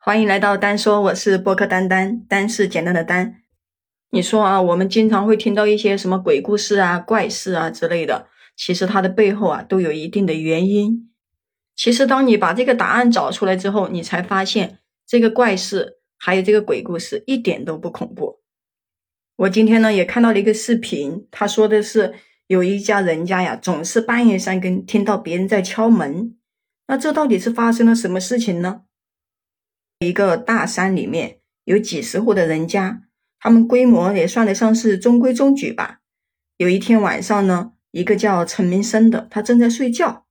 欢迎来到丹说，我是播客丹丹，丹是简单的丹。你说啊，我们经常会听到一些什么鬼故事啊、怪事啊之类的，其实它的背后啊都有一定的原因。其实当你把这个答案找出来之后，你才发现这个怪事还有这个鬼故事一点都不恐怖。我今天呢也看到了一个视频，他说的是有一家人家呀，总是半夜三更听到别人在敲门，那这到底是发生了什么事情呢？一个大山里面有几十户的人家，他们规模也算得上是中规中矩吧。有一天晚上呢，一个叫陈明生的，他正在睡觉，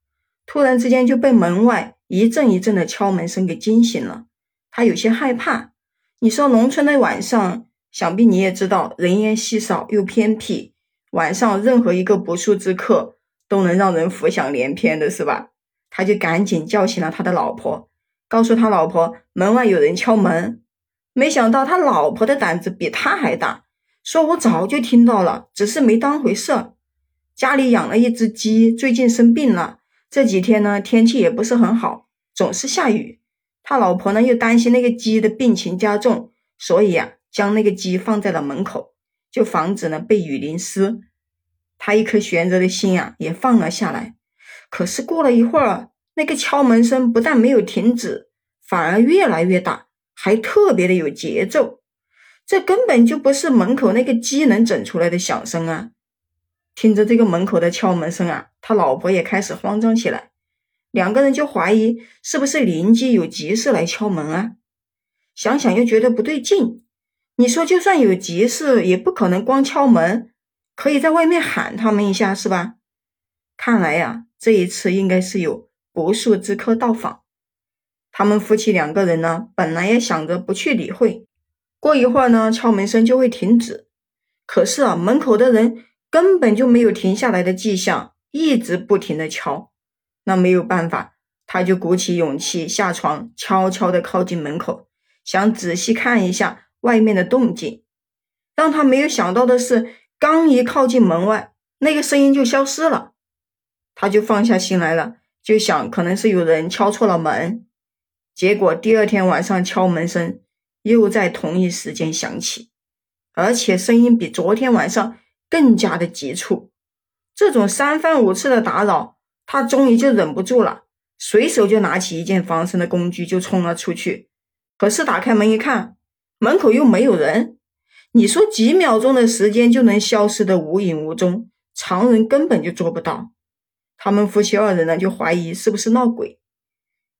突然之间就被门外一阵一阵的敲门声给惊醒了。他有些害怕。你说农村的晚上，想必你也知道，人烟稀少又偏僻，晚上任何一个不速之客都能让人浮想联翩的，是吧？他就赶紧叫醒了他的老婆。告诉他老婆门外有人敲门，没想到他老婆的胆子比他还大，说我早就听到了，只是没当回事。家里养了一只鸡，最近生病了，这几天呢天气也不是很好，总是下雨。他老婆呢又担心那个鸡的病情加重，所以呀将那个鸡放在了门口，就防止呢被雨淋湿。他一颗悬着的心啊也放了下来。可是过了一会儿。那个敲门声不但没有停止，反而越来越大，还特别的有节奏。这根本就不是门口那个鸡能整出来的响声啊！听着这个门口的敲门声啊，他老婆也开始慌张起来。两个人就怀疑是不是邻居有急事来敲门啊？想想又觉得不对劲。你说就算有急事，也不可能光敲门，可以在外面喊他们一下是吧？看来呀，这一次应该是有。不速之客到访，他们夫妻两个人呢，本来也想着不去理会，过一会儿呢，敲门声就会停止。可是啊，门口的人根本就没有停下来的迹象，一直不停的敲。那没有办法，他就鼓起勇气下床，悄悄的靠近门口，想仔细看一下外面的动静。让他没有想到的是，刚一靠近门外，那个声音就消失了，他就放下心来了。就想可能是有人敲错了门，结果第二天晚上敲门声又在同一时间响起，而且声音比昨天晚上更加的急促。这种三番五次的打扰，他终于就忍不住了，随手就拿起一件防身的工具就冲了出去。可是打开门一看，门口又没有人。你说几秒钟的时间就能消失的无影无踪，常人根本就做不到。他们夫妻二人呢，就怀疑是不是闹鬼，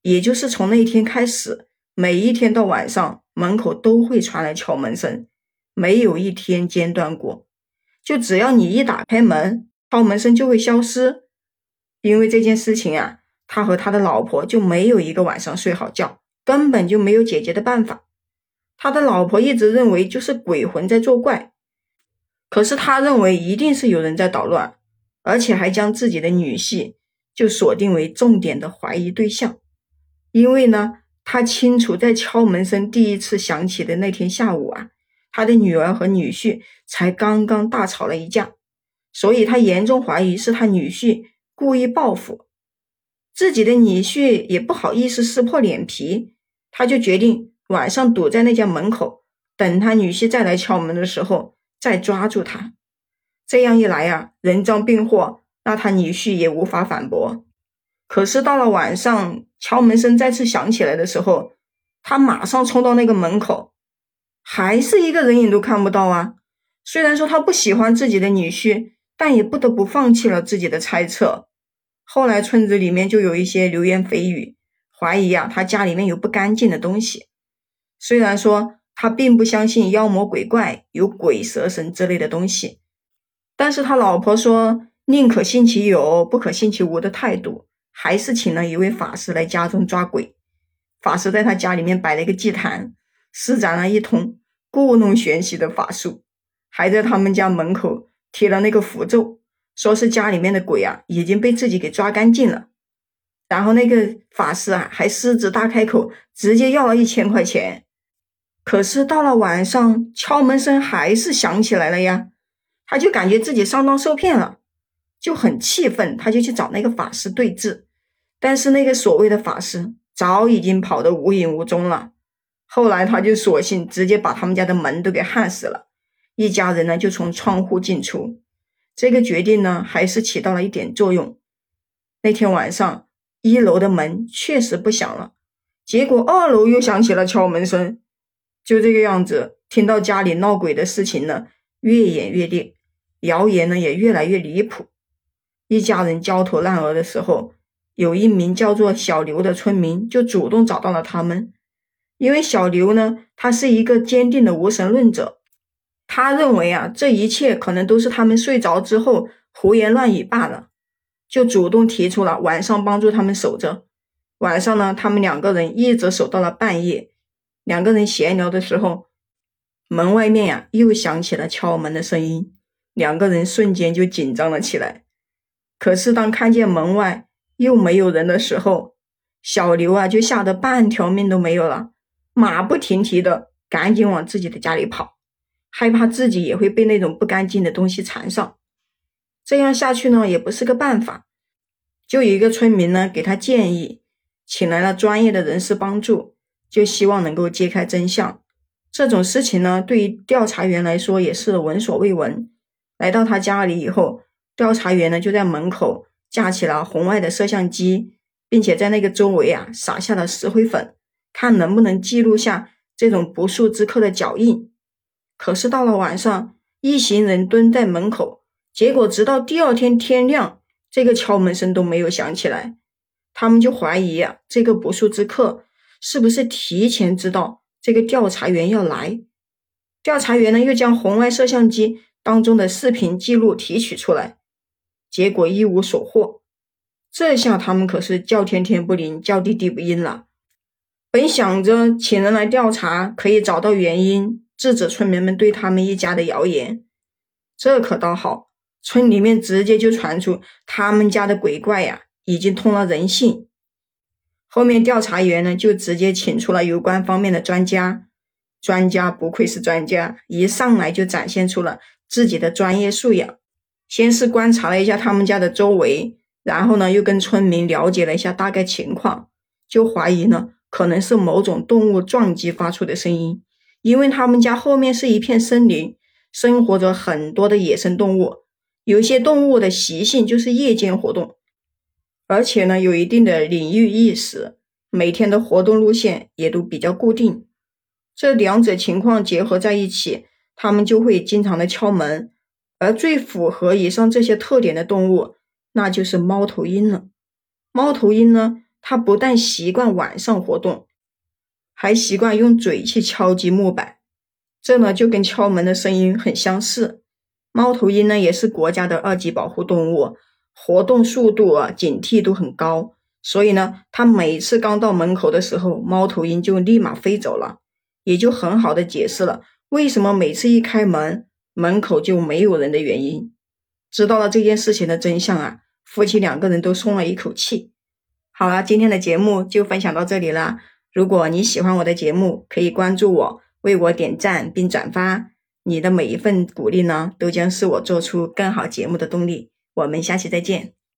也就是从那一天开始，每一天到晚上，门口都会传来敲门声，没有一天间断过。就只要你一打开门，敲门声就会消失。因为这件事情啊，他和他的老婆就没有一个晚上睡好觉，根本就没有解决的办法。他的老婆一直认为就是鬼魂在作怪，可是他认为一定是有人在捣乱。而且还将自己的女婿就锁定为重点的怀疑对象，因为呢，他清楚在敲门声第一次响起的那天下午啊，他的女儿和女婿才刚刚大吵了一架，所以他严重怀疑是他女婿故意报复，自己的女婿也不好意思撕破脸皮，他就决定晚上堵在那家门口，等他女婿再来敲门的时候再抓住他。这样一来呀，人赃并获，那他女婿也无法反驳。可是到了晚上，敲门声再次响起来的时候，他马上冲到那个门口，还是一个人影都看不到啊。虽然说他不喜欢自己的女婿，但也不得不放弃了自己的猜测。后来村子里面就有一些流言蜚语，怀疑啊他家里面有不干净的东西。虽然说他并不相信妖魔鬼怪、有鬼蛇神之类的东西。但是他老婆说宁可信其有，不可信其无的态度，还是请了一位法师来家中抓鬼。法师在他家里面摆了一个祭坛，施展了一通故弄玄虚的法术，还在他们家门口贴了那个符咒，说是家里面的鬼啊已经被自己给抓干净了。然后那个法师啊还狮子大开口，直接要了一千块钱。可是到了晚上，敲门声还是响起来了呀。他就感觉自己上当受骗了，就很气愤，他就去找那个法师对峙，但是那个所谓的法师早已经跑得无影无踪了。后来他就索性直接把他们家的门都给焊死了，一家人呢就从窗户进出。这个决定呢还是起到了一点作用。那天晚上，一楼的门确实不响了，结果二楼又响起了敲门声。就这个样子，听到家里闹鬼的事情呢越演越烈，谣言呢也越来越离谱。一家人焦头烂额的时候，有一名叫做小刘的村民就主动找到了他们。因为小刘呢，他是一个坚定的无神论者，他认为啊，这一切可能都是他们睡着之后胡言乱语罢了，就主动提出了晚上帮助他们守着。晚上呢，他们两个人一直守到了半夜。两个人闲聊的时候，门外面呀又响起了敲门的声音，两个人瞬间就紧张了起来。可是当看见门外又没有人的时候，小刘啊就吓得半条命都没有了。马不停蹄的赶紧往自己的家里跑，害怕自己也会被那种不干净的东西缠上。这样下去呢也不是个办法，就有一个村民呢给他建议，请来了专业的人士帮助，就希望能够揭开真相。这种事情呢对于调查员来说也是闻所未闻。来到他家里以后，调查员呢就在门口架起了红外的摄像机，并且在那个周围啊撒下了石灰粉。看能不能记录下这种不速之客的脚印。可是到了晚上，一行人蹲在门口，结果直到第二天天亮，这个敲门声都没有响起来。他们就怀疑啊，这个不速之客是不是提前知道这个调查员要来？调查员呢，又将红外摄像机当中的视频记录提取出来，结果一无所获。这下他们可是叫天天不灵，叫地地不应了。本想着请人来调查，可以找到原因，制止村民们对他们一家的谣言。这可倒好，村里面直接就传出他们家的鬼怪呀，已经通了人性。后面调查员呢，就直接请出了有关方面的专家。专家不愧是专家，一上来就展现出了自己的专业素养。先是观察了一下他们家的周围，然后呢，又跟村民了解了一下大概情况，就怀疑呢。可能是某种动物撞击发出的声音，因为他们家后面是一片森林，生活着很多的野生动物。有些动物的习性就是夜间活动，而且呢有一定的领域意识，每天的活动路线也都比较固定。这两者情况结合在一起，它们就会经常的敲门。而最符合以上这些特点的动物，那就是猫头鹰了。猫头鹰呢？它不但习惯晚上活动，还习惯用嘴去敲击木板，这呢就跟敲门的声音很相似。猫头鹰呢也是国家的二级保护动物，活动速度啊、警惕度很高，所以呢，它每次刚到门口的时候，猫头鹰就立马飞走了，也就很好的解释了为什么每次一开门，门口就没有人的原因。知道了这件事情的真相啊，夫妻两个人都松了一口气。好了，今天的节目就分享到这里了。如果你喜欢我的节目，可以关注我，为我点赞并转发。你的每一份鼓励呢，都将是我做出更好节目的动力。我们下期再见。